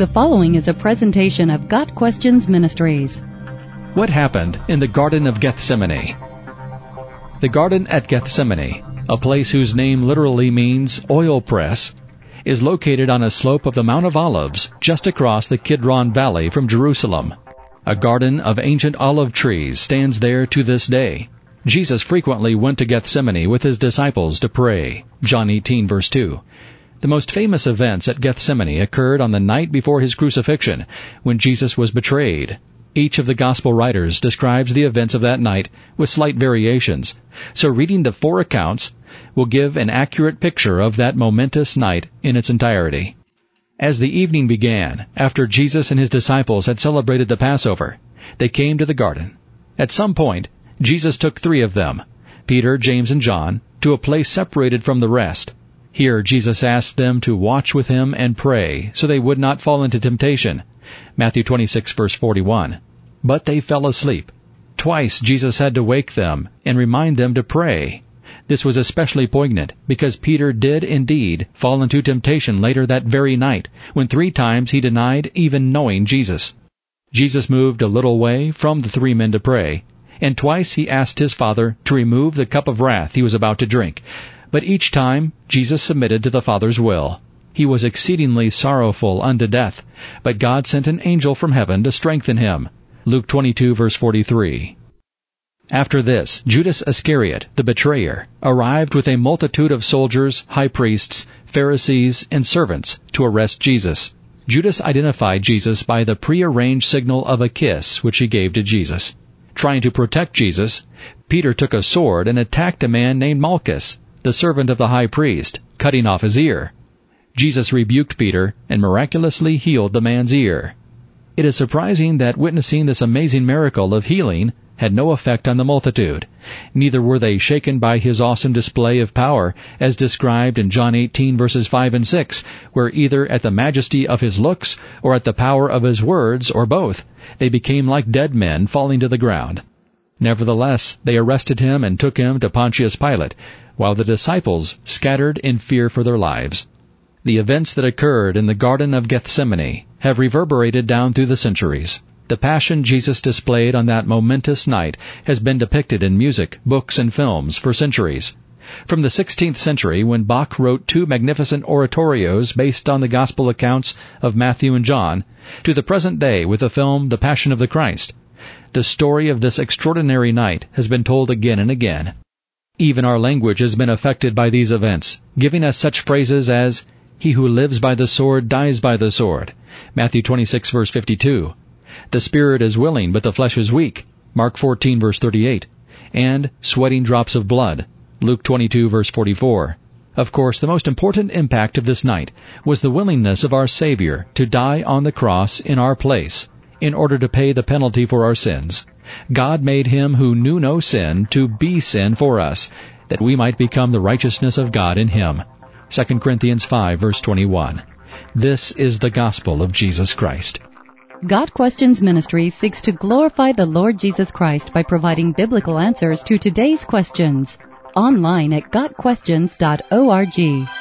The following is a presentation of Got Questions Ministries. What happened in the Garden of Gethsemane? The Garden at Gethsemane, a place whose name literally means oil press, is located on a slope of the Mount of Olives just across the Kidron Valley from Jerusalem. A garden of ancient olive trees stands there to this day. Jesus frequently went to Gethsemane with his disciples to pray. John 18 verse 2. The most famous events at Gethsemane occurred on the night before his crucifixion, when Jesus was betrayed. Each of the gospel writers describes the events of that night with slight variations, so reading the four accounts will give an accurate picture of that momentous night in its entirety. As the evening began, after Jesus and his disciples had celebrated the Passover, they came to the garden. At some point, Jesus took three of them, Peter, James, and John, to a place separated from the rest. Here Jesus asked them to watch with him and pray, so they would not fall into temptation. Matthew 26 verse 41. But they fell asleep. Twice Jesus had to wake them and remind them to pray. This was especially poignant because Peter did indeed fall into temptation later that very night when three times he denied even knowing Jesus. Jesus moved a little way from the three men to pray, and twice he asked his Father to remove the cup of wrath he was about to drink. But each time Jesus submitted to the Father's will. He was exceedingly sorrowful unto death, but God sent an angel from heaven to strengthen him. Luke 22 verse 43. After this, Judas Iscariot, the betrayer, arrived with a multitude of soldiers, high priests, Pharisees, and servants to arrest Jesus. Judas identified Jesus by the prearranged signal of a kiss which he gave to Jesus. Trying to protect Jesus, Peter took a sword and attacked a man named Malchus, the servant of the high priest, cutting off his ear. Jesus rebuked Peter and miraculously healed the man's ear. It is surprising that witnessing this amazing miracle of healing had no effect on the multitude. Neither were they shaken by his awesome display of power as described in John 18 verses 5 and 6, where either at the majesty of his looks or at the power of his words or both, they became like dead men falling to the ground. Nevertheless, they arrested him and took him to Pontius Pilate, while the disciples scattered in fear for their lives. The events that occurred in the Garden of Gethsemane have reverberated down through the centuries. The passion Jesus displayed on that momentous night has been depicted in music, books, and films for centuries. From the 16th century, when Bach wrote two magnificent oratorios based on the gospel accounts of Matthew and John, to the present day with the film The Passion of the Christ, the story of this extraordinary night has been told again and again. Even our language has been affected by these events, giving us such phrases as, He who lives by the sword dies by the sword. Matthew 26 verse 52. The spirit is willing, but the flesh is weak. Mark 14 verse 38. And sweating drops of blood. Luke 22 verse 44. Of course, the most important impact of this night was the willingness of our Savior to die on the cross in our place in order to pay the penalty for our sins. God made him who knew no sin to be sin for us, that we might become the righteousness of God in him. 2 Corinthians 5 verse 21. This is the gospel of Jesus Christ. Got Questions Ministry seeks to glorify the Lord Jesus Christ by providing biblical answers to today's questions. Online at GotQuestions.org.